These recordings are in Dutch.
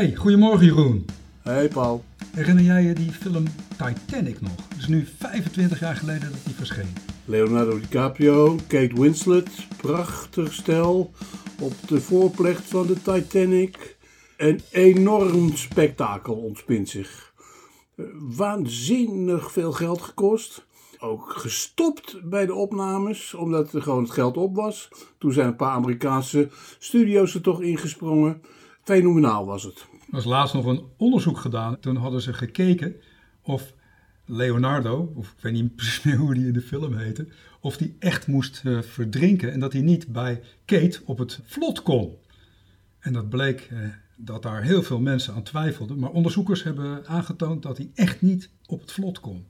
Hey, goedemorgen Jeroen. Hey Paul. Herinner jij je die film Titanic nog? Het is nu 25 jaar geleden dat die verscheen. Leonardo DiCaprio, Kate Winslet, prachtig stel op de voorplecht van de Titanic. Een enorm spektakel ontspint zich. Eh, Waanzinnig veel geld gekost. Ook gestopt bij de opnames, omdat er gewoon het geld op was. Toen zijn een paar Amerikaanse studio's er toch ingesprongen. Fenomenaal was het. Er was laatst nog een onderzoek gedaan. Toen hadden ze gekeken of Leonardo, of ik weet niet precies meer hoe die in de film heette, of die echt moest eh, verdrinken en dat hij niet bij Kate op het vlot kon. En dat bleek eh, dat daar heel veel mensen aan twijfelden, maar onderzoekers hebben aangetoond dat hij echt niet op het vlot kon.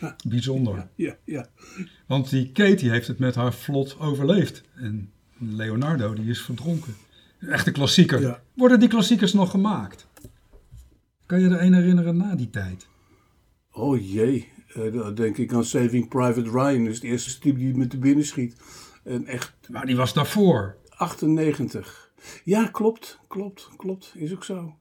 Ja, Bijzonder. ja, ja. Want die Kate die heeft het met haar vlot overleefd. En Leonardo die is verdronken. Echt een klassieker. Ja. Worden die klassiekers nog gemaakt? Kan je er een herinneren na die tijd? Oh jee, Eh, dan denk ik aan Saving Private Ryan. Dat is de eerste die die me te binnen schiet. En echt Maar die was daarvoor. 98. Ja, klopt, klopt, klopt. Is ook zo.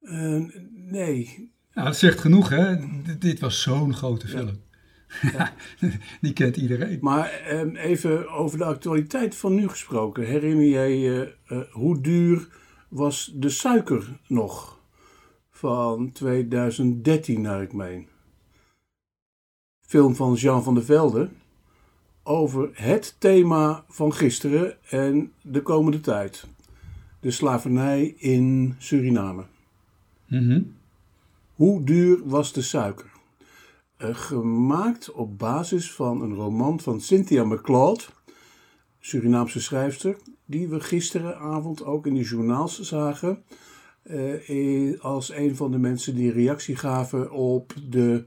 Eh, nee, Ja, dat zegt genoeg hè. D- dit was zo'n grote film. Ja. die kent iedereen. maar eh, even over de actualiteit van nu gesproken. Herinner jij je eh, hoe duur was de suiker nog? Van 2013 naar ik meen. Film van Jean van der Velde. Over het thema van gisteren en de komende tijd. De slavernij in Suriname. Mhm. Hoe duur was de suiker? Eh, gemaakt op basis van een roman van Cynthia McLeod, Surinaamse schrijfster, die we gisteravond ook in de journaals zagen. eh, eh, als een van de mensen die reactie gaven op de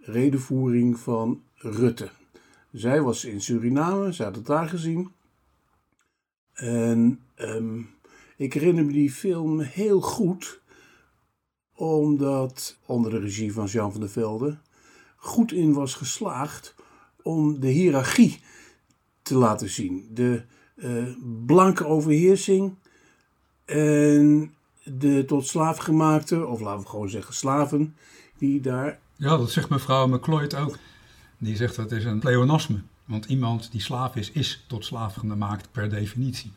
redenvoering van Rutte. Zij was in Suriname, zij had het daar gezien. En ehm, ik herinner me die film heel goed omdat onder de regie van Jean van der Velde goed in was geslaagd om de hiërarchie te laten zien. De eh, blanke overheersing en de tot slaaf gemaakte, of laten we gewoon zeggen slaven, die daar. Ja, dat zegt mevrouw McCloyd ook. Die zegt dat is een pleonasme. Want iemand die slaaf is, is tot slaaf gemaakt per definitie.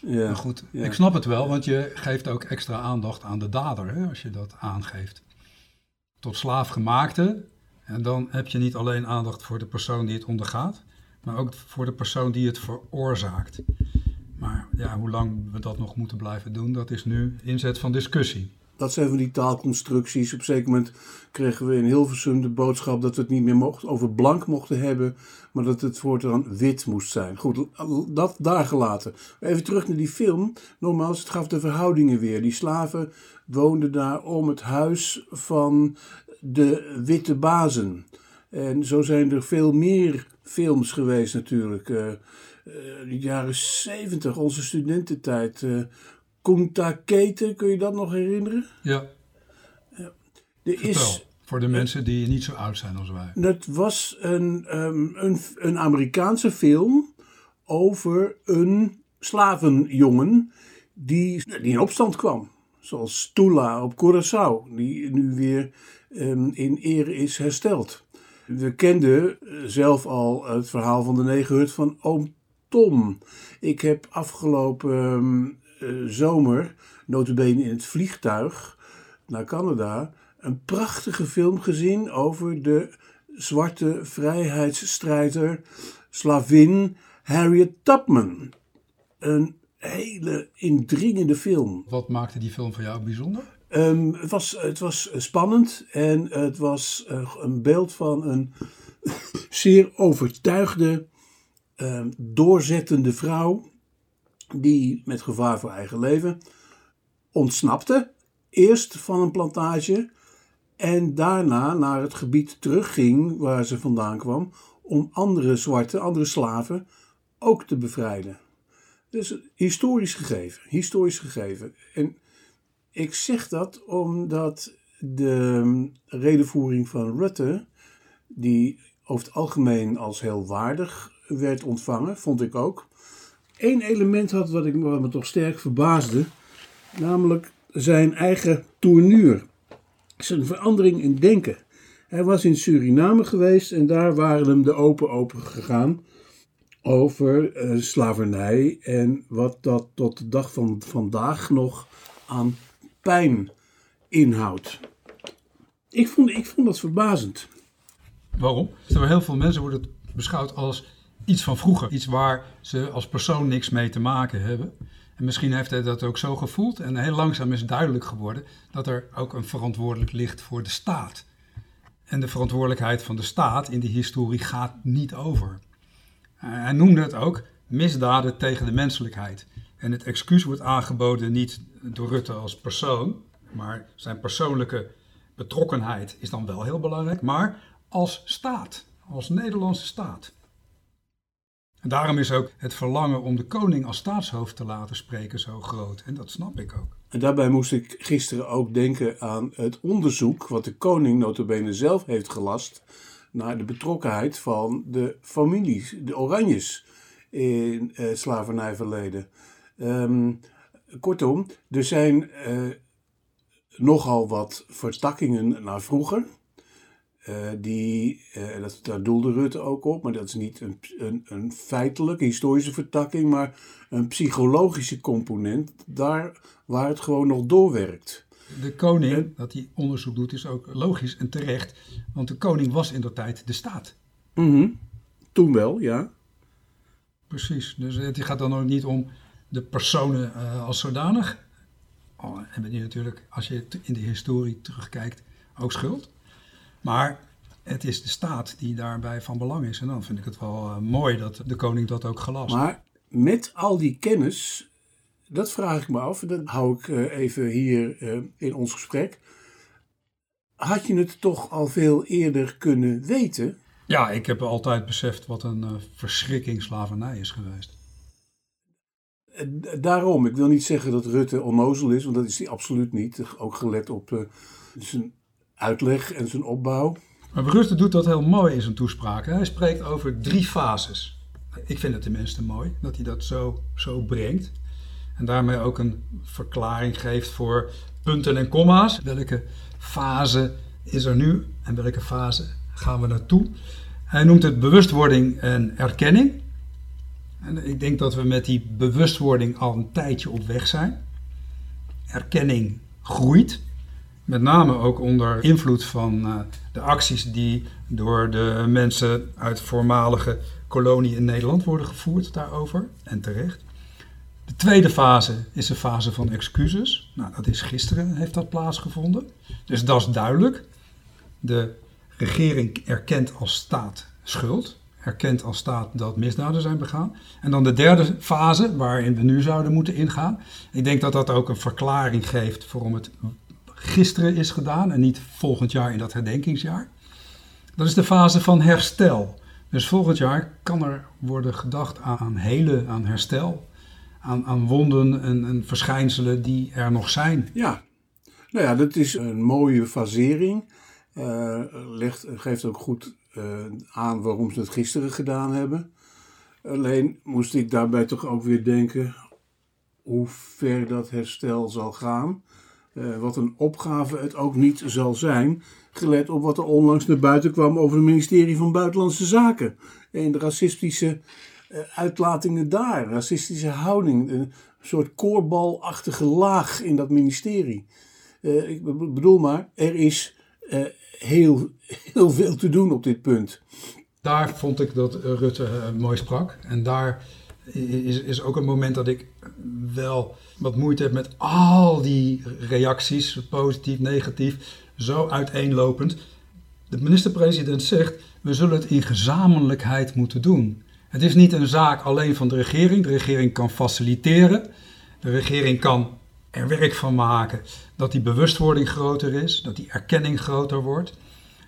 Ja, Maar goed, ja. ik snap het wel, want je geeft ook extra aandacht aan de dader hè, als je dat aangeeft. Tot slaaf gemaakte. En dan heb je niet alleen aandacht voor de persoon die het ondergaat, maar ook voor de persoon die het veroorzaakt. Maar ja, hoe lang we dat nog moeten blijven doen, dat is nu inzet van discussie. Dat zijn van die taalconstructies. Op een zeker moment kregen we in Hilversum de boodschap dat we het niet meer mocht, over blank mochten hebben, maar dat het voortaan wit moest zijn. Goed, dat daar gelaten. Even terug naar die film. Nogmaals, het gaf de verhoudingen weer. Die slaven woonden daar om het huis van de witte bazen. En zo zijn er veel meer films geweest natuurlijk. Eh, eh, de jaren zeventig, onze studententijd. eh Kunta Kete, kun je dat nog herinneren? Ja, Er is, Voor de mensen die niet zo oud zijn als wij. dat was een, ehm, een, een Amerikaanse film over een slavenjongen die, die in opstand kwam. Zoals Tula op Curaçao, die nu weer in ere is hersteld. We kenden zelf al het verhaal van de negerhut van oom Tom. Ik heb afgelopen ehm, eh, zomer, notabene in het vliegtuig naar Canada, een prachtige film gezien over de zwarte vrijheidsstrijder, slavin Harriet Tubman. Een hele indringende film. Wat maakte die film voor jou bijzonder? Ehm, het, was, het was spannend en het was eh, een beeld van een zeer overtuigde, ehm, doorzettende vrouw die met gevaar voor eigen leven ontsnapte. Eerst van een plantage en daarna naar het gebied terugging waar ze vandaan kwam om andere zwarte, andere slaven ook te bevrijden. Dus historisch gegeven, historisch gegeven. En ik zeg dat omdat de mm, redenvoering van Rutte, die over het algemeen als heel waardig werd ontvangen, vond ik ook. Eén element had wat, ik, me toch sterk verbaasde, namelijk zijn eigen is een verandering in denken. Hij was in Suriname geweest en daar waren hem de open open gegaan over eh, slavernij en wat dat tot de dag van vandaag nog aan pijn inhoudt. Ik vond, ik vond dat verbazend. Waarom? Heel veel mensen wordt het beschouwd als iets van vroeger. Iets waar ze als persoon niks mee te maken hebben. En misschien heeft hij dat ook zo gevoeld. En heel langzaam is duidelijk geworden dat er ook een verantwoordelijk ligt voor de staat. En de verantwoordelijkheid van de staat in die historie gaat niet over. Hij noemde het ook misdaden tegen de menselijkheid. En het excuus wordt aangeboden niet door Rutte als persoon, maar zijn persoonlijke betrokkenheid is dan wel heel belangrijk, maar als staat, als Nederlandse staat. En daarom is ook het verlangen om de koning als staatshoofd te laten spreken zo groot. En dat snap ik ook. En daarbij moest ik gisteren ook denken aan het onderzoek wat de koning notabene zelf heeft gelast naar de betrokkenheid van de families, de Oranjes, in het uh, slavernijverleden. Um, kortom, er zijn uh, nogal wat vertakkingen naar vroeger. Uh, die, uh, dat, daar doelde Rutte ook op, maar dat is niet een, een, een feitelijke historische vertakking, maar een psychologische component, daar waar het gewoon nog doorwerkt. De koning, dat hij onderzoek doet, is ook logisch en terecht, want de koning was in de tijd de staat. Mm -hmm. Toen wel, ja. Precies, dus het gaat dan ook niet om de personen uh, als zodanig. Oh, hebben die natuurlijk, als je in de historie terugkijkt, ook schuld. Maar het is de staat die daarbij van belang is. En dan vind ik het wel uh, mooi dat de koning dat ook gelast. Maar met al die kennis, dat vraag ik me af, dat hou ik uh, even hier in ons gesprek. Had je het toch al veel eerder kunnen weten? Ja, ik heb altijd beseft wat een verschrikking slavernij is geweest. Daarom, ik wil niet zeggen dat Rutte onnozel is, want dat is hij absoluut niet. Ook gelet op zijn uitleg en zijn opbouw. Maar Rutte doet dat heel mooi in zijn toespraak. Hij spreekt over drie fases. Ik vind het tenminste mooi dat hij dat zo, zo brengt. En daarmee ook een verklaring geeft voor punten en komma's. Welke fase is er nu en welke fase gaan we naartoe? Hij noemt het bewustwording en erkenning. En ik denk dat we met die bewustwording al een tijdje op weg zijn. Erkenning groeit. Met name ook onder invloed van uh, de acties die door de mensen uit voormalige kolonie in Nederland worden gevoerd daarover. En terecht. De tweede fase is de fase van excuses. Nou, dat is gisteren heeft dat plaatsgevonden. Dus dat is duidelijk. De regering erkent als staat schuld. Erkent als staat dat misdaden zijn begaan. En dan de derde fase, waarin we nu zouden moeten ingaan. Ik denk dat dat ook een verklaring geeft waarom het gisteren is gedaan en niet volgend jaar in dat herdenkingsjaar. Dat is de fase van herstel. Dus volgend jaar kan er worden gedacht aan hele, aan herstel, aan, aan wonden en, en verschijnselen die er nog zijn. Ja, nou ja, dat is een mooie fasering. Uh, legt, geeft ook goed uh, aan waarom ze het gisteren gedaan hebben. Alleen moest ik daarbij toch ook weer denken hoe ver dat herstel zal gaan. Uh, wat een opgave het ook niet zal zijn, gelet op wat er onlangs naar buiten kwam over het ministerie van Buitenlandse Zaken. En de racistische uh, uitlatingen daar, racistische houding, een soort koorbalachtige laag in dat ministerie. Ik bedoel maar, er is heel, heel veel te doen op dit punt. Daar vond ik dat Rutte mooi sprak. En daar is, is ook een moment dat ik wel wat moeite heb met al die reacties, positief, negatief, zo uiteenlopend. De minister-president zegt, we zullen het in gezamenlijkheid moeten doen. Het is niet een zaak alleen van de regering. De regering kan faciliteren. De regering kan er werk van maken dat die bewustwording groter is, dat die erkenning groter wordt.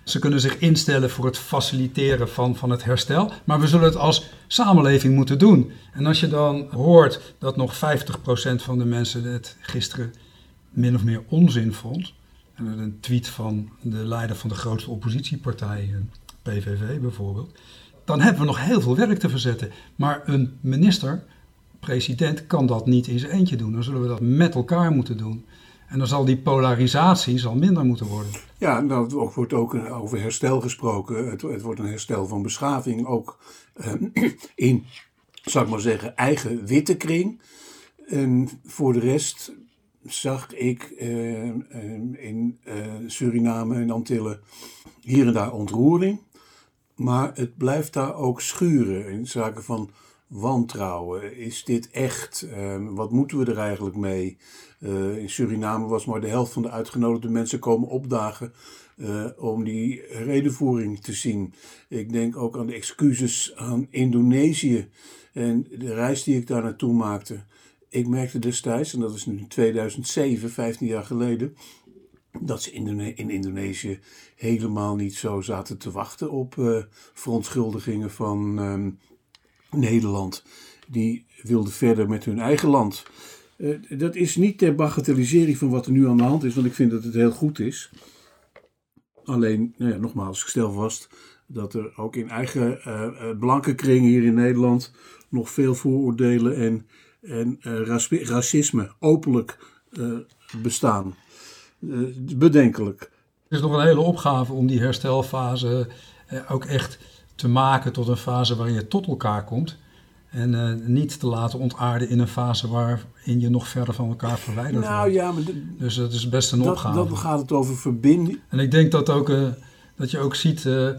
Ze kunnen zich instellen voor het faciliteren van, van het herstel, maar we zullen het als samenleving moeten doen. En als je dan hoort dat nog 50% van de mensen het gisteren min of meer onzin vond, en een tweet van de leider van de grootste oppositiepartij, PVV bijvoorbeeld, dan hebben we nog heel veel werk te verzetten. Maar een minister, president, kan dat niet in zijn eentje doen. Dan zullen we dat met elkaar moeten doen. En dan zal die polarisatie zal minder moeten worden. Ja, nou, er wordt ook over herstel gesproken. Het, het wordt een herstel van beschaving, ook eh, in, zou ik maar zeggen, eigen witte kring. En voor de rest zag ik eh, in eh, Suriname en Antillen hier en daar ontroering. Maar het blijft daar ook schuren in zaken van wantrouwen. Is dit echt? Ehm, wat moeten we er eigenlijk mee? Uh, in Suriname was maar de helft van de uitgenodigde mensen komen opdagen uh, om die redenvoering te zien. Ik denk ook aan de excuses aan Indonesië en de reis die ik daar naartoe maakte. Ik merkte destijds, en dat is nu 2007, 15 jaar geleden, dat ze in Indonesië helemaal niet zo zaten te wachten op uh, verontschuldigingen van um, Nederland. Die wilden verder met hun eigen land. Uh, dat is niet ter bagatellisering van wat er nu aan de hand is, want ik vind dat het heel goed is. Alleen, nou ja, nogmaals, ik stel vast dat er ook in eigen uh, blanke kringen hier in Nederland nog veel vooroordelen en, en racisme openlijk bestaan. bedenkelijk. Het is nog een hele opgave om die herstelfase ook echt te maken tot een fase waarin je tot elkaar komt. En uh, niet te laten ontaarden in een fase waarin je nog verder van elkaar verwijderd nou, wordt. Ja, maar dus dat is best een dat, opgave. Dan gaat het over verbinding. En ik denk dat, ook, uh, dat je ook ziet uh,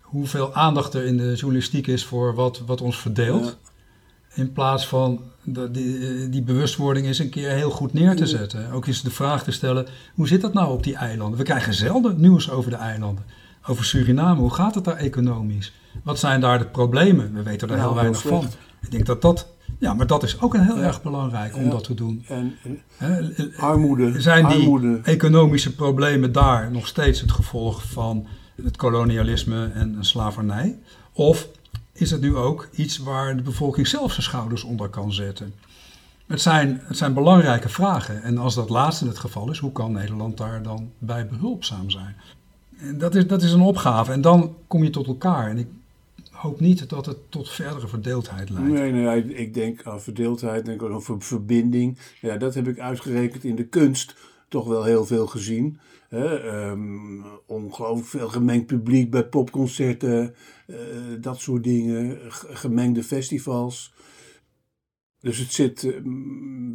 hoeveel aandacht er in de journalistiek is voor wat, wat ons verdeelt. Ja. In plaats van de, die, die, bewustwording eens een keer heel goed neer te zetten. Ook eens de vraag te stellen, hoe zit dat nou op die eilanden? We krijgen zelden nieuws over de eilanden. Over Suriname, hoe gaat het daar economisch? Wat zijn daar de problemen? We weten er Nou, heel weinig van. Ik denk dat dat, ja, maar dat is ook een heel Ja. erg belangrijk om Ja. dat te doen. En armoede. Zijn die armoede. economische problemen daar nog steeds het gevolg van het kolonialisme en slavernij? Of is het nu ook iets waar de bevolking zelf zijn schouders onder kan zetten? Het zijn, het zijn belangrijke vragen. En als dat laatste het geval is, hoe kan Nederland daar dan bij behulpzaam zijn? En dat, is, dat is een opgave. En dan kom je tot elkaar. En ik hoop niet dat het tot verdere verdeeldheid leidt. Nee, nee, ik denk aan verdeeldheid, denk aan ver- verbinding. Ja, dat heb ik uitgerekend in de kunst toch wel heel veel gezien. Ehm, ongelooflijk veel gemengd publiek bij popconcerten, eh, dat soort dingen, gemengde festivals. Dus het zit eh,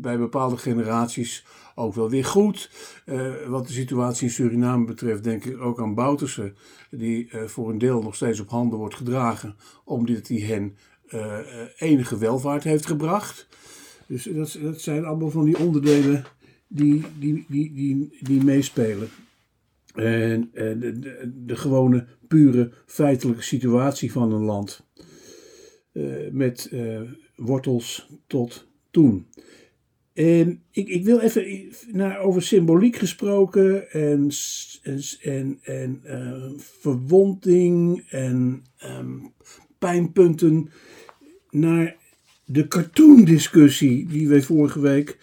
bij bepaalde generaties ook wel weer goed. Eh, wat de situatie in Suriname betreft, denk ik ook aan Bouterse, die eh, voor een deel nog steeds op handen wordt gedragen, omdat hij hen enige welvaart heeft gebracht. Dus dat, zijn allemaal van die onderdelen die, die, die, die, meespelen. En, de, de, de gewone, pure, feitelijke situatie van een land. Met wortels tot toen. En ik, ik wil even naar, over symboliek gesproken en, en, en, en eh, verwonding en ehm, pijnpunten naar de cartoon-discussie die wij vorige week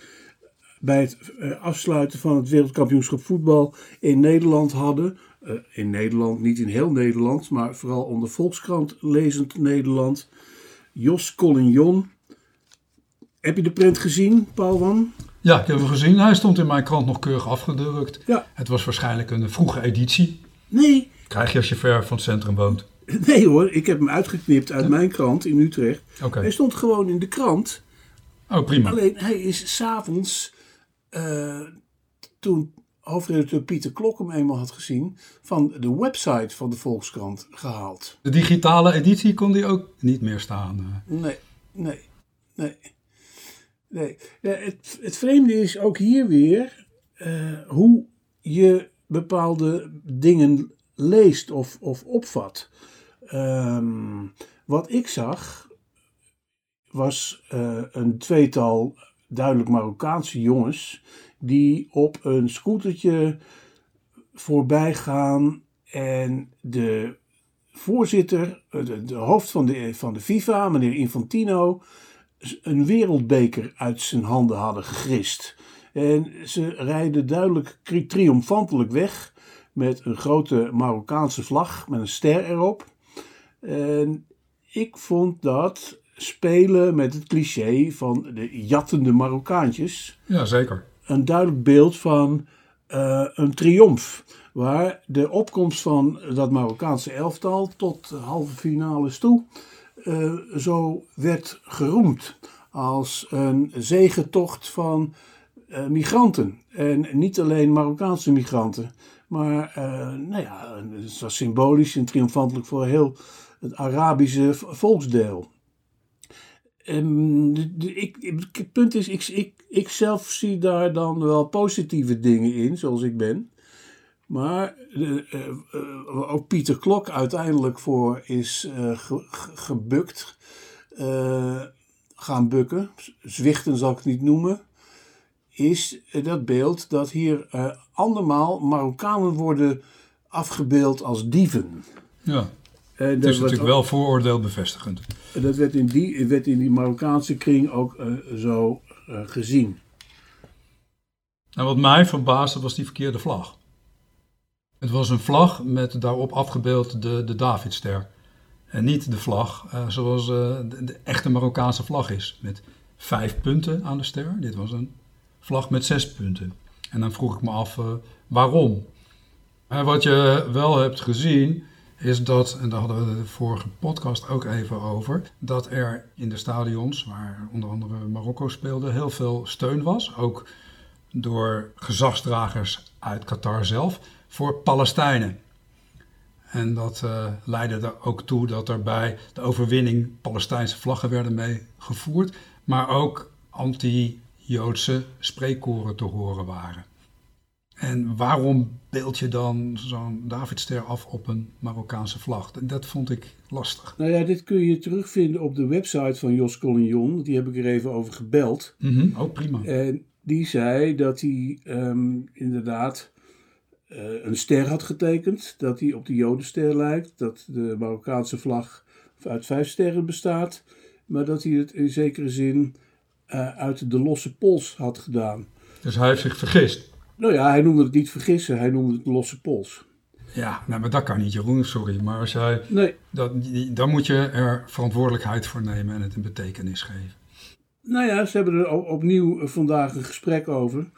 bij het eh, afsluiten van het wereldkampioenschap voetbal in Nederland hadden. Eh, in Nederland, niet in heel Nederland, maar vooral onder Volkskrant lezend Nederland. Jos Collignon. Heb je de print gezien, Paul van? Ja, ik heb hem gezien. Hij stond in mijn krant nog keurig afgedrukt. Ja. Het was waarschijnlijk een vroege editie. Nee, Krijg je als je ver van het centrum woont. nee hoor, ik heb hem uitgeknipt uit mijn krant in Utrecht. Hij stond gewoon in de krant. Oh, prima. Alleen hij is s'avonds, eh toen hoofdredacteur Pieter Klok hem eenmaal had gezien, van de website van de Volkskrant gehaald. De digitale editie kon die ook niet meer staan. eh. Nee, nee, nee. nee. Ja, het, het vreemde is ook hier weer eh, hoe je bepaalde dingen leest of, of opvat. Ehm, wat ik zag was eh, een tweetal duidelijk Marokkaanse jongens die op een scootertje voorbij gaan en de voorzitter, eh, de, hoofd van de, van de FIFA, meneer Infantino, een wereldbeker uit zijn handen hadden gegrist. En ze rijden duidelijk tri- triomfantelijk weg met een grote Marokkaanse vlag met een ster erop. En ik vond dat spelen met het cliché van de jattende Marokkaantjes Ja, zeker. Een duidelijk beeld van uh, een triomf. Waar de opkomst van dat Marokkaanse elftal tot halve finales toe uh, zo werd geroemd. Als een zegentocht van uh, migranten. En niet alleen Marokkaanse migranten. Maar nou ja, het was symbolisch en triomfantelijk voor heel het Arabische volksdeel. Um, de, ik, het punt is, ik, ik, ik zelf zie daar dan wel positieve dingen in, zoals ik ben. Maar uh, ook Pieter Klok uiteindelijk voor is ge, gebukt, gaan bukken, zwichten zal ik het niet noemen, is dat beeld dat hier andermaal Marokkanen worden afgebeeld als dieven. Ja. Uh, het is natuurlijk wel vooroordeel bevestigend. Dat werd in die, werd in die Marokkaanse kring ook uh, zo uh, gezien. En wat mij verbaasde was die verkeerde vlag. Het was een vlag met daarop afgebeeld de, de Davidster. En niet de vlag zoals de, de, echte Marokkaanse vlag is. Met vijf punten aan de ster. Dit was een vlag met zes punten. En dan vroeg ik me af waarom. En wat je wel hebt gezien is dat, en daar hadden we de vorige podcast ook even over, dat er in de stadions, waar onder andere Marokko speelde, heel veel steun was. Ook door gezagsdragers uit Qatar zelf voor Palestijnen. En dat uh, leidde er ook toe dat er bij de overwinning Palestijnse vlaggen werden meegevoerd, maar ook anti-Joodse spreekkoren te horen waren. En waarom beeld je dan zo'n Davidster af op een Marokkaanse vlag? Dat vond ik lastig. Nou ja, dit kun je terugvinden op de website van Jos Collignon. Die heb ik er even over gebeld. Mm Oh, prima. En die zei dat hij um, inderdaad uh, een ster had getekend. Dat hij op de Jodenster lijkt. Dat de Marokkaanse vlag uit vijf sterren bestaat. Maar dat hij het in zekere zin uh, uit de losse pols had gedaan. Dus hij heeft zich vergist? Nou ja, hij noemde het niet vergissen, hij noemde het losse pols. Ja, nou, maar dat kan niet, Jeroen, sorry. Maar als jij, nee. dat, dan moet je er verantwoordelijkheid voor nemen en het een betekenis geven. Nou ja, ze hebben er opnieuw vandaag een gesprek over.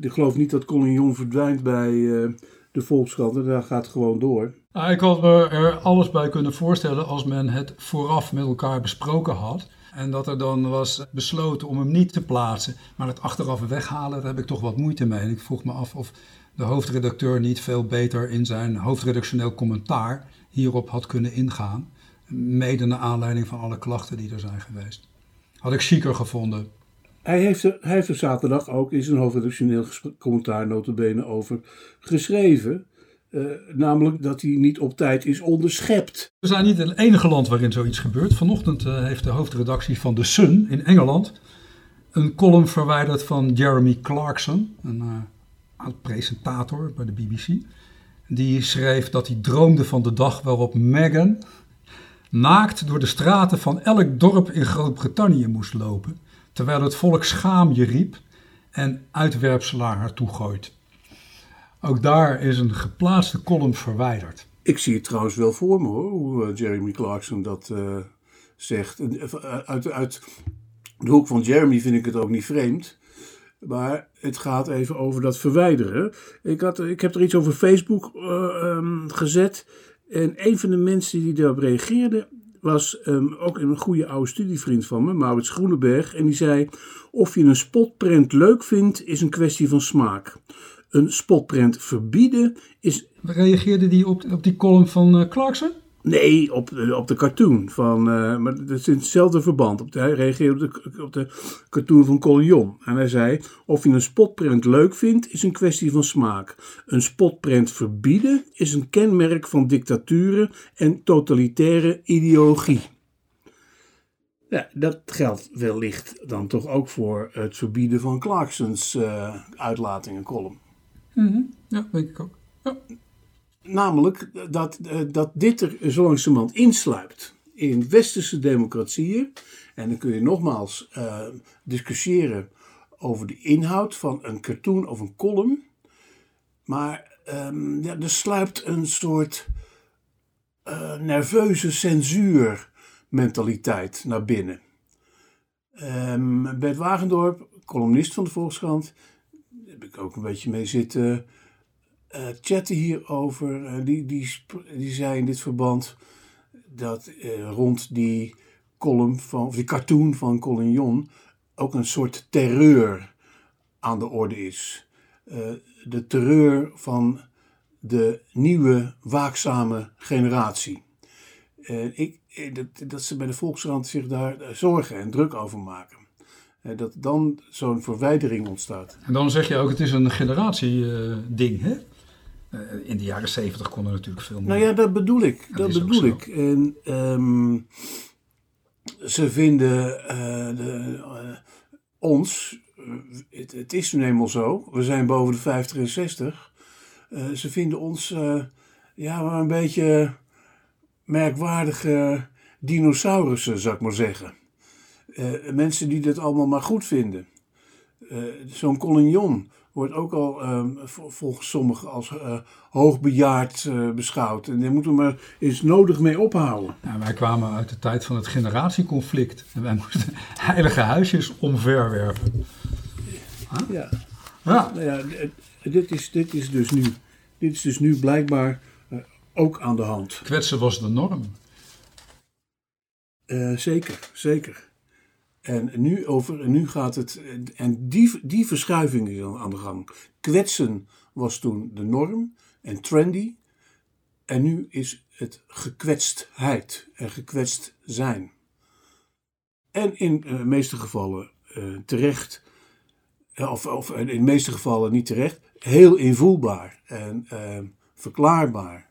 Ik geloof niet dat Collignon verdwijnt bij uh, de Volkskrant. Daar gaat gewoon door. Nou, ik had me er alles bij kunnen voorstellen als men het vooraf met elkaar besproken had. En dat er dan was besloten om hem niet te plaatsen. Maar het achteraf weghalen, daar heb ik toch wat moeite mee. En ik vroeg me af of de hoofdredacteur niet veel beter in zijn hoofdredactioneel commentaar hierop had kunnen ingaan. Mede naar aanleiding van alle klachten die er zijn geweest. Had ik chiquer gevonden. Hij heeft, er, hij heeft er zaterdag ook in zijn hoofdredactioneel commentaar notabene over geschreven. Uh, namelijk dat hij niet op tijd is onderschept. We zijn niet het enige land waarin zoiets gebeurt. Vanochtend uh, heeft de hoofdredactie van The Sun in Engeland een column verwijderd van Jeremy Clarkson, een oud presentator bij de BBC. Die schreef dat hij droomde van de dag waarop Meghan naakt door de straten van elk dorp in Groot-Brittannië moest lopen, terwijl het volk schaam je riep en uitwerpselaar haar toegooit. Ook daar is een geplaatste column verwijderd. Ik zie het trouwens wel voor me hoor, hoe uh, Jeremy Clarkson dat uh, zegt. Uh, uit, uit de hoek van Jeremy vind ik het ook niet vreemd. Maar het gaat even over dat verwijderen. Ik, had, ik heb er iets over Facebook um, gezet. En een van de mensen die daarop reageerde was um, ook een goede oude studievriend van me, Maurits Groeneberg. En die zei: Of je een spotprint leuk vindt, is een kwestie van smaak een spotprint verbieden is... Reageerde die op, op die column van uh, Clarkson? Nee, op, op de cartoon van, uh, maar dat is in hetzelfde verband. Op de, hij reageerde op de, op de cartoon van Collion. En hij zei, of je een spotprint leuk vindt, is een kwestie van smaak. Een spotprint verbieden is een kenmerk van dictaturen en totalitaire ideologie. Ja, dat geldt wellicht dan toch ook voor het verbieden van Clarksons uh, uitlatingen column. Mm Ja, denk ik ook. Ja. Namelijk dat, eh, dat dit er zo langzamerhand insluipt in westerse democratieën. En dan kun je nogmaals uh, discussiëren over de inhoud van een cartoon of een column. Maar um, ja, er sluipt een soort uh, nerveuze censuurmentaliteit naar binnen. Um, Bert Wagendorp, columnist van de Volkskrant, heb ik ook een beetje mee zitten uh, chatten hierover. Uh, die, die, die zei in dit verband dat uh, rond die column van, of die cartoon van Collignon ook een soort terreur aan de orde is. de terreur van de nieuwe waakzame generatie. ik, dat, dat ze bij de Volkskrant zich daar zorgen en druk over maken. Dat dan zo'n verwijdering ontstaat. En dan zeg je ook, het is een generatieding, hè? Uh, in de jaren zeventig kon er natuurlijk veel meer. Nou ja, dat bedoel ik. Dat, dat bedoel ik. En um, ze vinden uh, de, uh, ons, het, het, is nu eenmaal zo, we zijn boven de 50 en 60. ze vinden ons ja, maar een beetje merkwaardige dinosaurussen, zou ik maar zeggen. Mensen die dit allemaal maar goed vinden. Zo'n Collignon wordt ook al um, volgens sommigen als uh, hoogbejaard beschouwd. En daar moeten we maar eens nodig mee ophouden. Ja, wij kwamen uit de tijd van het generatieconflict. En wij moesten heilige huisjes omverwerven. Huh? Ja. ja. Nou ja dit, is, dit, is dus nu, dit is dus nu blijkbaar ook aan de hand. Kwetsen was de norm. zeker, zeker. En nu, over, nu gaat het. En die, die verschuiving is aan de gang. Kwetsen was toen de norm en trendy. En nu is het gekwetstheid en gekwetst zijn. En in de meeste gevallen uh, terecht, of, of in de meeste gevallen niet terecht, heel invoelbaar en verklaarbaar.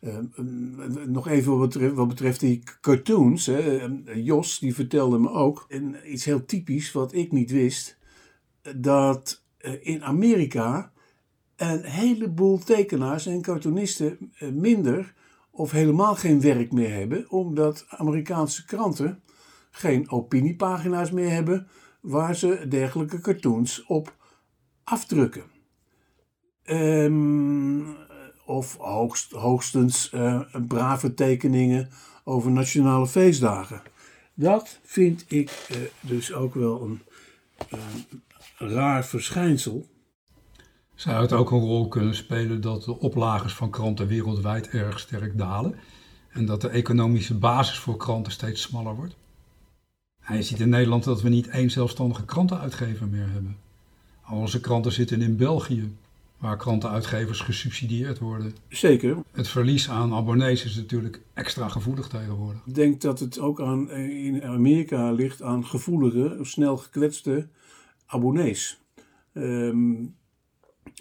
Ehm, nog even wat betreft, wat betreft die cartoons. Hè. Ehm, Jos die vertelde me ook iets heel typisch wat ik niet wist. Dat eh, in Amerika een heleboel tekenaars en cartoonisten eh, minder of helemaal geen werk meer hebben. Omdat Amerikaanse kranten geen opiniepagina's meer hebben waar ze dergelijke cartoons op afdrukken. Um, of hoogst, hoogstens uh, brave tekeningen over nationale feestdagen. Dat vind ik uh, dus ook wel een, uh, raar verschijnsel. Zou het ook een rol kunnen spelen dat de oplagers van kranten wereldwijd erg sterk dalen en dat de economische basis voor kranten steeds smaller wordt? En je ziet in Nederland dat we niet één zelfstandige krantenuitgever meer hebben. Al onze kranten zitten in België, waar krantenuitgevers gesubsidieerd worden. Zeker. Het verlies aan abonnees is natuurlijk extra gevoelig tegenwoordig. Ik denk dat het ook aan, in Amerika ligt aan gevoelige, snel gekwetste abonnees. Um,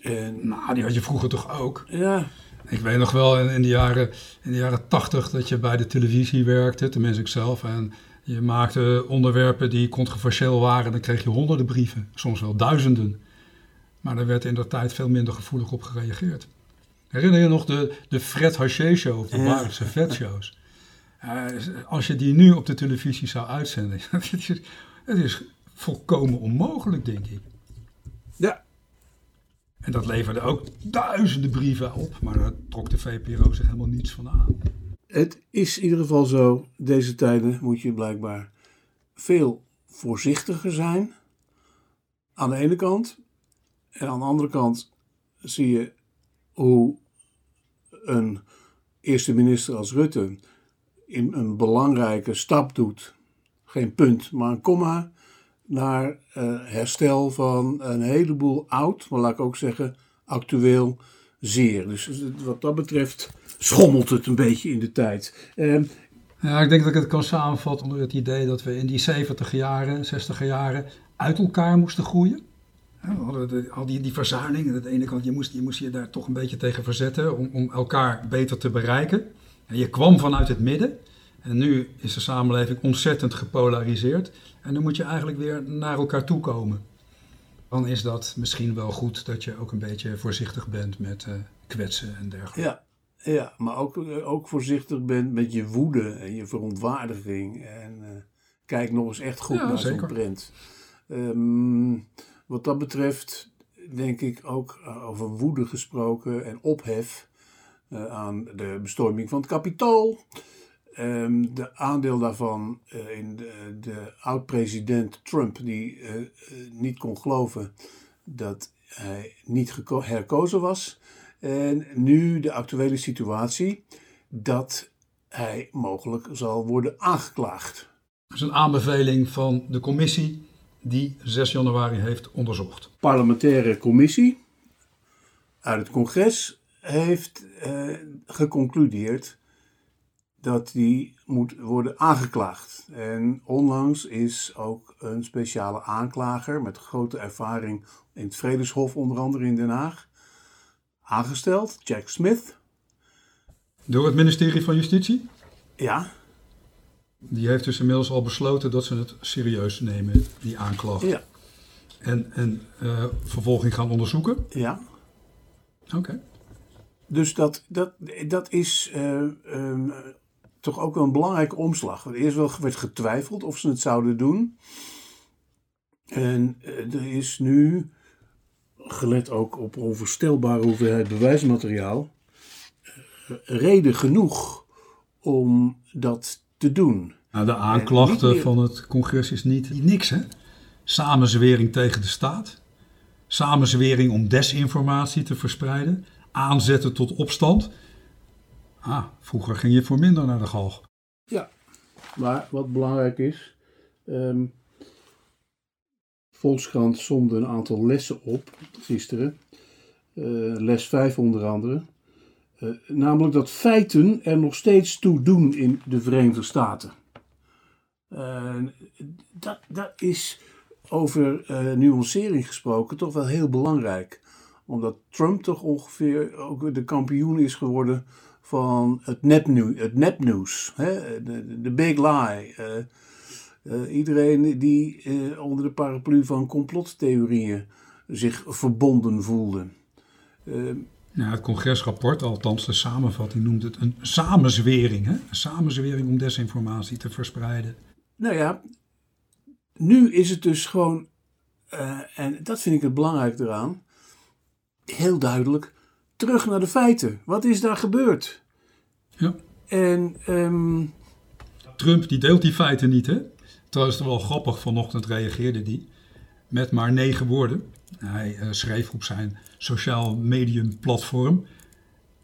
en... Nou, die had je vroeger toch ook? Ja. Ik weet nog wel in, in, de jaren, in de jaren tachtig dat je bij de televisie werkte, tenminste ik zelf. En je maakte onderwerpen die controversieel waren. Dan kreeg je honderden brieven, soms wel duizenden. Maar daar werd in de tijd veel minder gevoelig op gereageerd. Herinner je nog de, de Fred Haché show of de ja. vetshows? Uh, als je die nu op de televisie zou uitzenden, het is, het is volkomen onmogelijk, denk ik. Ja. En dat leverde ook duizenden brieven op, maar daar trok de VPRO zich helemaal niets van aan. Het is in ieder geval zo, deze tijden moet je blijkbaar veel voorzichtiger zijn. Aan de ene kant. En aan de andere kant zie je hoe een eerste minister als Rutte in een belangrijke stap doet. Geen punt, maar een komma naar uh, herstel van een heleboel oud, maar laat ik ook zeggen actueel zeer. Dus wat dat betreft schommelt het een beetje in de tijd. Uh, ja, ik denk dat ik het kan samenvatten onder het idee dat we in die 70 jaren, 60 jaren uit elkaar moesten groeien. Al die, die verzuiling, aan de ene kant, je moest, je moest je daar toch een beetje tegen verzetten om, om elkaar beter te bereiken. En je kwam vanuit het midden. En nu is de samenleving ontzettend gepolariseerd. En dan moet je eigenlijk weer naar elkaar toe komen. Dan is dat misschien wel goed dat je ook een beetje voorzichtig bent met uh, kwetsen en dergelijke. Ja, ja maar ook, eh, ook voorzichtig bent met je woede en je verontwaardiging. En uh, kijk nog eens echt goed naar zo'n print. Um, wat dat betreft denk ik ook eh, over woede gesproken en ophef uh, aan de bestorming van het kapitool. Um, de aandeel daarvan uh, in de, de oud-president Trump, die niet kon geloven dat hij niet herkozen was. En nu de actuele situatie dat hij mogelijk zal worden aangeklaagd. Dat is een aanbeveling van de commissie die 6 januari heeft onderzocht. parlementaire commissie uit het congres heeft eh, geconcludeerd dat die moet worden aangeklaagd. En onlangs is ook een speciale aanklager met grote ervaring in het Vredeshof, onder andere in Den Haag, aangesteld, Jack Smith. Door het ministerie van Justitie. Ja, Die heeft dus inmiddels al besloten dat ze het serieus nemen, die aanklacht. ja, En, en eh, vervolging gaan onderzoeken. ja. Oké. Dus dat, dat, dat is eh, ehm, toch ook wel een belangrijke omslag. Want Eerst wel werd getwijfeld of ze het zouden doen. En eh, er is nu, gelet ook op onvoorstelbare hoeveelheid bewijsmateriaal, reden genoeg om dat te doen. Nou, de aanklachten meer- van het congres is niet niks, hè? Samenzwering tegen de staat. Samenzwering om desinformatie te verspreiden. Aanzetten tot opstand. Ah, vroeger ging je voor minder naar de galg. Ja, maar wat belangrijk is, ehm Volkskrant somde een aantal lessen op gisteren, Eh, les 5 onder andere, Eh, namelijk dat feiten er nog steeds toe doen in de Verenigde Staten. Eh, dat, dat is over eh, nuancering gesproken toch wel heel belangrijk. Omdat Trump toch ongeveer ook de kampioen is geworden van het nepnieuws. Het nepnieuws hè? De, de big lie. iedereen die onder de paraplu van complottheorieën zich verbonden voelde. Ja, het congresrapport, althans de samenvatting, noemt het een samenzwering. Hè? Een samenzwering om desinformatie te verspreiden. Nou ja, nu is het dus gewoon, eh, en dat vind ik het belangrijk eraan, heel duidelijk, terug naar de feiten. Wat is daar gebeurd? Ja. En ehm, Trump die deelt die feiten niet, hè? Trouwens, wel grappig, vanochtend reageerde die met maar negen woorden. Hij eh, schreef op zijn sociaal medium platform,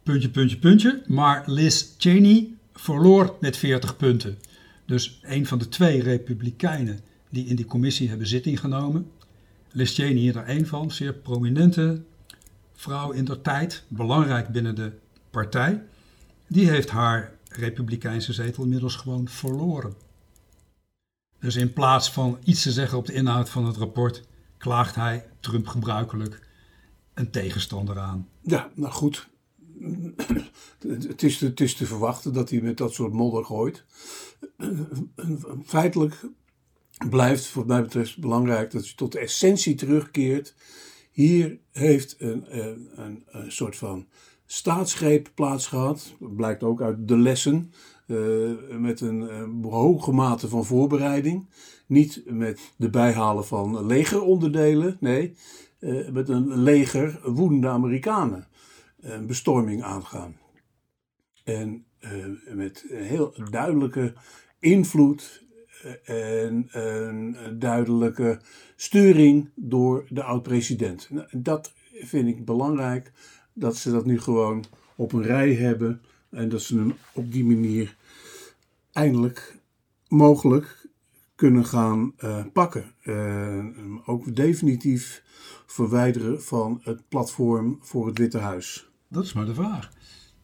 puntje, puntje, puntje, maar Liz Cheney verloor met 40 punten. Dus een van de twee republikeinen die in die commissie hebben zitting genomen. Liz Cheney is er één van, zeer prominente vrouw in der tijd, belangrijk binnen de partij. Die heeft haar republikeinse zetel inmiddels gewoon verloren. Dus in plaats van iets te zeggen op de inhoud van het rapport, klaagt hij Trump gebruikelijk een tegenstander aan. ja, nou goed. Het is, te, het is te verwachten dat hij met dat soort modder gooit. Feitelijk blijft, wat mij betreft, belangrijk dat je tot de essentie terugkeert. Hier heeft een, een, een, soort van staatsgreep plaatsgehad. Dat blijkt ook uit de lessen. eh, met een eh, hoge mate van voorbereiding. Niet met de bijhalen van legeronderdelen. Nee, eh, met een leger woedende Amerikanen. Een bestorming aangaan. En eh, met heel duidelijke invloed eh, en een duidelijke sturing door de oud-president. Nou, Dat vind ik belangrijk, dat ze dat nu gewoon op een rij hebben en dat ze hem op die manier eindelijk mogelijk kunnen gaan eh, pakken. Eh, ook definitief verwijderen van het platform voor het Witte Huis. Dat is maar de vraag.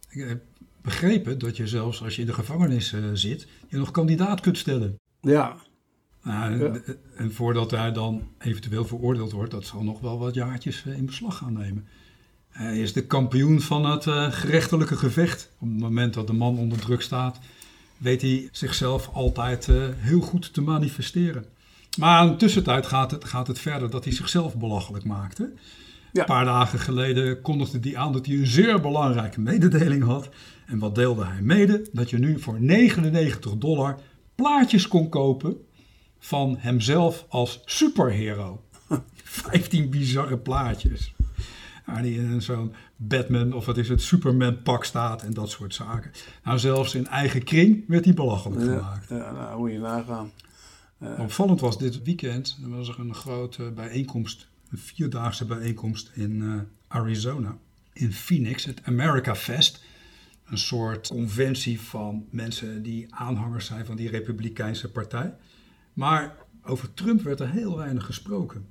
Ik heb begrepen dat je zelfs als je in de gevangenis eh, zit, je nog kandidaat kunt stellen. Ja, Nou, Ja. en- En voordat hij dan eventueel veroordeeld wordt, dat zal nog wel wat jaartjes in beslag gaan nemen. Hij is de kampioen van het gerechtelijke gevecht. Op het moment dat de man onder druk staat, weet hij zichzelf altijd eh, heel goed te manifesteren. Maar in de tussentijd gaat het, gaat het verder dat hij zichzelf belachelijk maakte. Ja. Een paar dagen geleden kondigde hij aan dat hij een zeer belangrijke mededeling had. En wat deelde hij mede? Dat je nu voor 99 dollar plaatjes kon kopen van hemzelf als superhero. 15 bizarre plaatjes. Waar hij in zo'n Batman of wat is het, Superman pak staat en dat soort zaken. Nou, zelfs in eigen kring werd hij belachelijk gemaakt. ja nou moet je nagaan. Opvallend was dit weekend, er was er een grote bijeenkomst een vierdaagse bijeenkomst in uh, Arizona, in Phoenix, het America Fest. Een soort conventie van mensen die aanhangers zijn van die Republikeinse partij. Maar over Trump werd er heel weinig gesproken.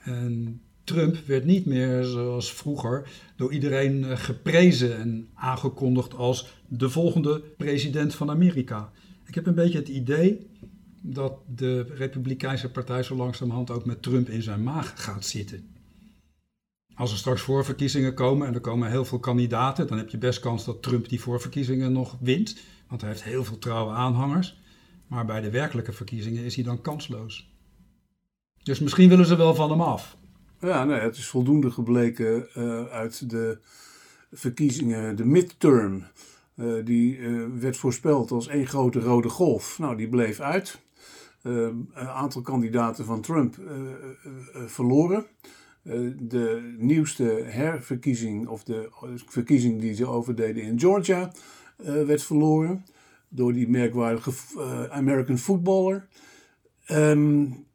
En Trump werd niet meer zoals vroeger door iedereen eh, geprezen en aangekondigd als de volgende president van Amerika. Ik heb een beetje het idee dat de Republikeinse partij zo langzamerhand ook met Trump in zijn maag gaat zitten. Als er straks voorverkiezingen komen en er komen heel veel kandidaten, dan heb je best kans dat Trump die voorverkiezingen nog wint, want hij heeft heel veel trouwe aanhangers. Maar bij de werkelijke verkiezingen is hij dan kansloos. Dus misschien willen ze wel van hem af. Ja, het is voldoende gebleken uh, uit de verkiezingen, de midterm. Uh, die uh, werd voorspeld als één grote rode golf. Nou, die bleef uit. een aantal kandidaten van Trump verloren. de nieuwste herverkiezing, of de verkiezing die ze overdeden in Georgia, werd verloren door die merkwaardige American footballer. Um,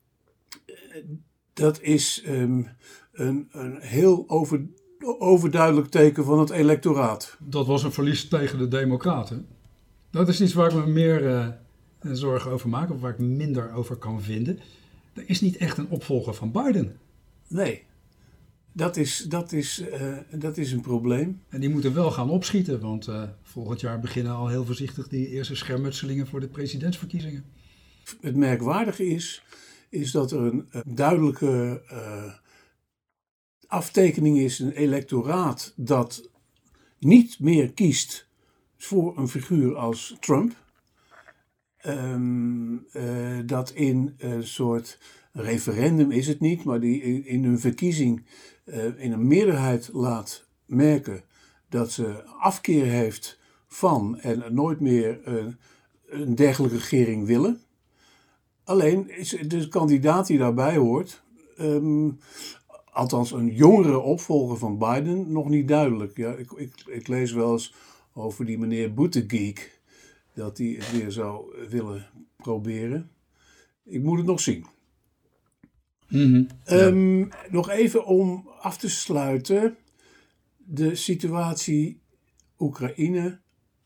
dat is ehm, een, een heel over, overduidelijk teken van het electoraat. Dat was een verlies tegen de Democraten. Dat is iets waar ik me meer uh, zorgen over maak, of waar ik minder over kan vinden. Er is niet echt een opvolger van Biden. Nee, dat is, dat is, uh, dat is een probleem. En die moeten wel gaan opschieten, want uh, volgend jaar beginnen al heel voorzichtig die eerste schermutselingen voor de presidentsverkiezingen. Het merkwaardige is is dat er een, duidelijke uh, aftekening is, een electoraat dat niet meer kiest voor een figuur als Trump. Um, uh, dat in een soort referendum is het niet, maar die in, een verkiezing in een meerderheid laat merken dat ze afkeer heeft van en nooit meer een dergelijke regering willen. Alleen is de kandidaat die daarbij hoort, ehm, althans een jongere opvolger van Biden, nog niet duidelijk. Ja, ik, ik, ik lees wel eens over die meneer Buttigieg, dat hij het weer zou willen proberen. Ik moet het nog zien. Mhm, ehm, nog even om af te sluiten. De situatie Oekraïne,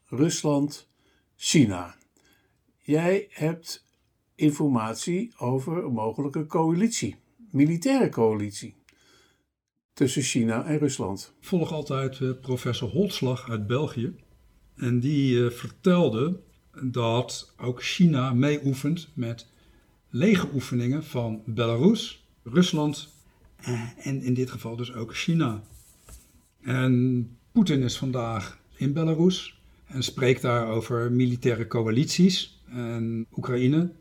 Rusland, China. Jij hebt informatie over een mogelijke coalitie, militaire coalitie tussen China en Rusland. Ik volg altijd uh, professor Holtslag uit België. En die uh, vertelde dat ook China meeoefent met legeroefeningen van Belarus, Rusland uh, en in dit geval dus ook China. En Poetin is vandaag in Belarus en spreekt daar over militaire coalities. En Oekraïne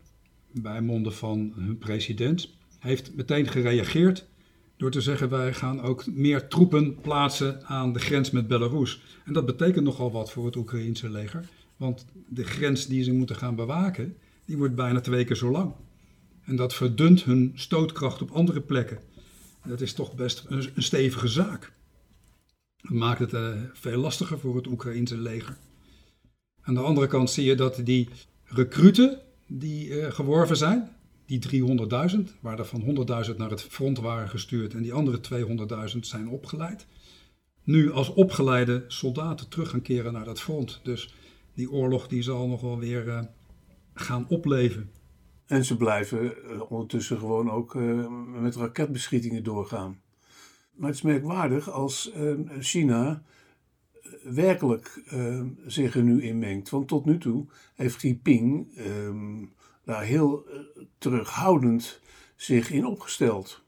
bij monden van hun president, heeft meteen gereageerd door te zeggen wij gaan ook meer troepen plaatsen aan de grens met Belarus. En dat betekent nogal wat voor het Oekraïense leger, want de grens die ze moeten gaan bewaken, die wordt bijna twee keer zo lang. En dat verdunt hun stootkracht op andere plekken. Dat is toch best een, stevige zaak. Dat maakt het uh, veel lastiger voor het Oekraïense leger. Aan de andere kant zie je dat die recruten die uh, geworven zijn. Die 300.000, waar er van 100.000 naar het front waren gestuurd en die andere 200.000 zijn opgeleid. Nu als opgeleide soldaten terug gaan keren naar dat front. Dus die oorlog die zal nog wel weer uh, gaan opleven. En ze blijven uh, ondertussen gewoon ook met raketbeschietingen doorgaan. Maar het is merkwaardig als China werkelijk uh, zich er nu in mengt. Want tot nu toe heeft Xi Jinping uh, daar heel uh, terughoudend zich in opgesteld.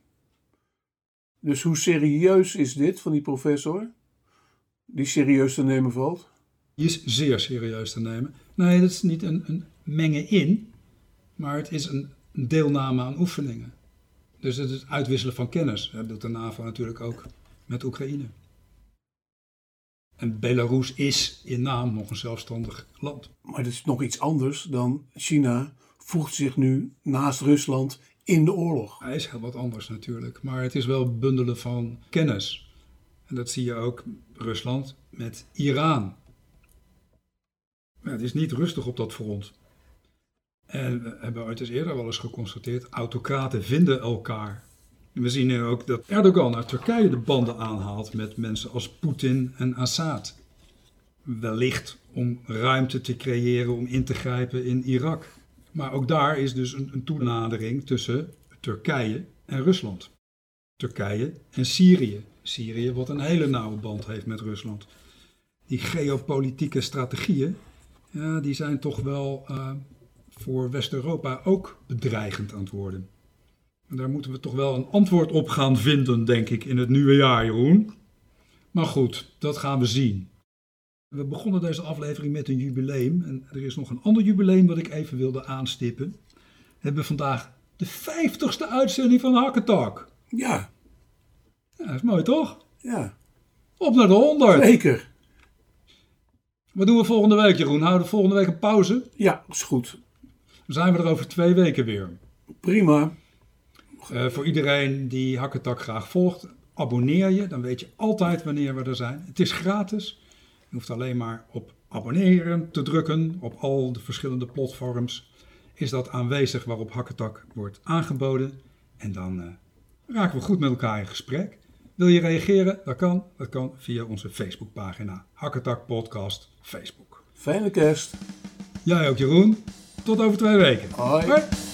Dus hoe serieus is dit van die professor? Die serieus te nemen valt? Die is zeer serieus te nemen. Nee, dat is niet een, een mengen in, maar het is een deelname aan oefeningen. Dus het is uitwisselen van kennis. Dat doet de NAVO natuurlijk ook met Oekraïne. En Belarus is in naam nog een zelfstandig land. Maar het is nog iets anders dan China voegt zich nu naast Rusland in de oorlog. Hij is heel wat anders natuurlijk, maar het is wel bundelen van kennis. En dat zie je ook Rusland met Iran. Maar het is niet rustig op dat front. En we hebben ooit eens eerder wel eens geconstateerd, autocraten vinden elkaar. We zien nu ook dat Erdogan uit Turkije de banden aanhaalt met mensen als Poetin en Assad. Wellicht om ruimte te creëren om in te grijpen in Irak. Maar ook daar is dus een, een toenadering tussen Turkije en Rusland. Turkije en Syrië. Syrië wat een hele nauwe band heeft met Rusland. Die geopolitieke strategieën, ja, die zijn toch wel uh, voor West-Europa ook bedreigend aan het worden. En daar moeten we toch wel een antwoord op gaan vinden, denk ik, in het nieuwe jaar, Jeroen. Maar goed, dat gaan we zien. We begonnen deze aflevering met een jubileum. En er is nog een ander jubileum wat ik even wilde aanstippen. We hebben vandaag de 50ste uitzending van Hakketalk. Ja. Ja, dat is mooi toch? Ja. Op naar de 100. Zeker. Wat doen we volgende week, Jeroen? Houden we volgende week een pauze? Ja, is goed. Dan zijn we er over twee weken weer. Prima. Uh, voor iedereen die Hakketak graag volgt, abonneer je. Dan weet je altijd wanneer we er zijn. Het is gratis. Je hoeft alleen maar op abonneren te drukken op al de verschillende platforms. Is dat aanwezig waarop Hakketak wordt aangeboden. En dan uh, raken we goed met elkaar in gesprek. Wil je reageren? Dat kan. Dat kan via onze Facebookpagina. Hakketak Podcast Facebook. Fijne kerst. Jij ook Jeroen. Tot over twee weken. Hoi. Hoi.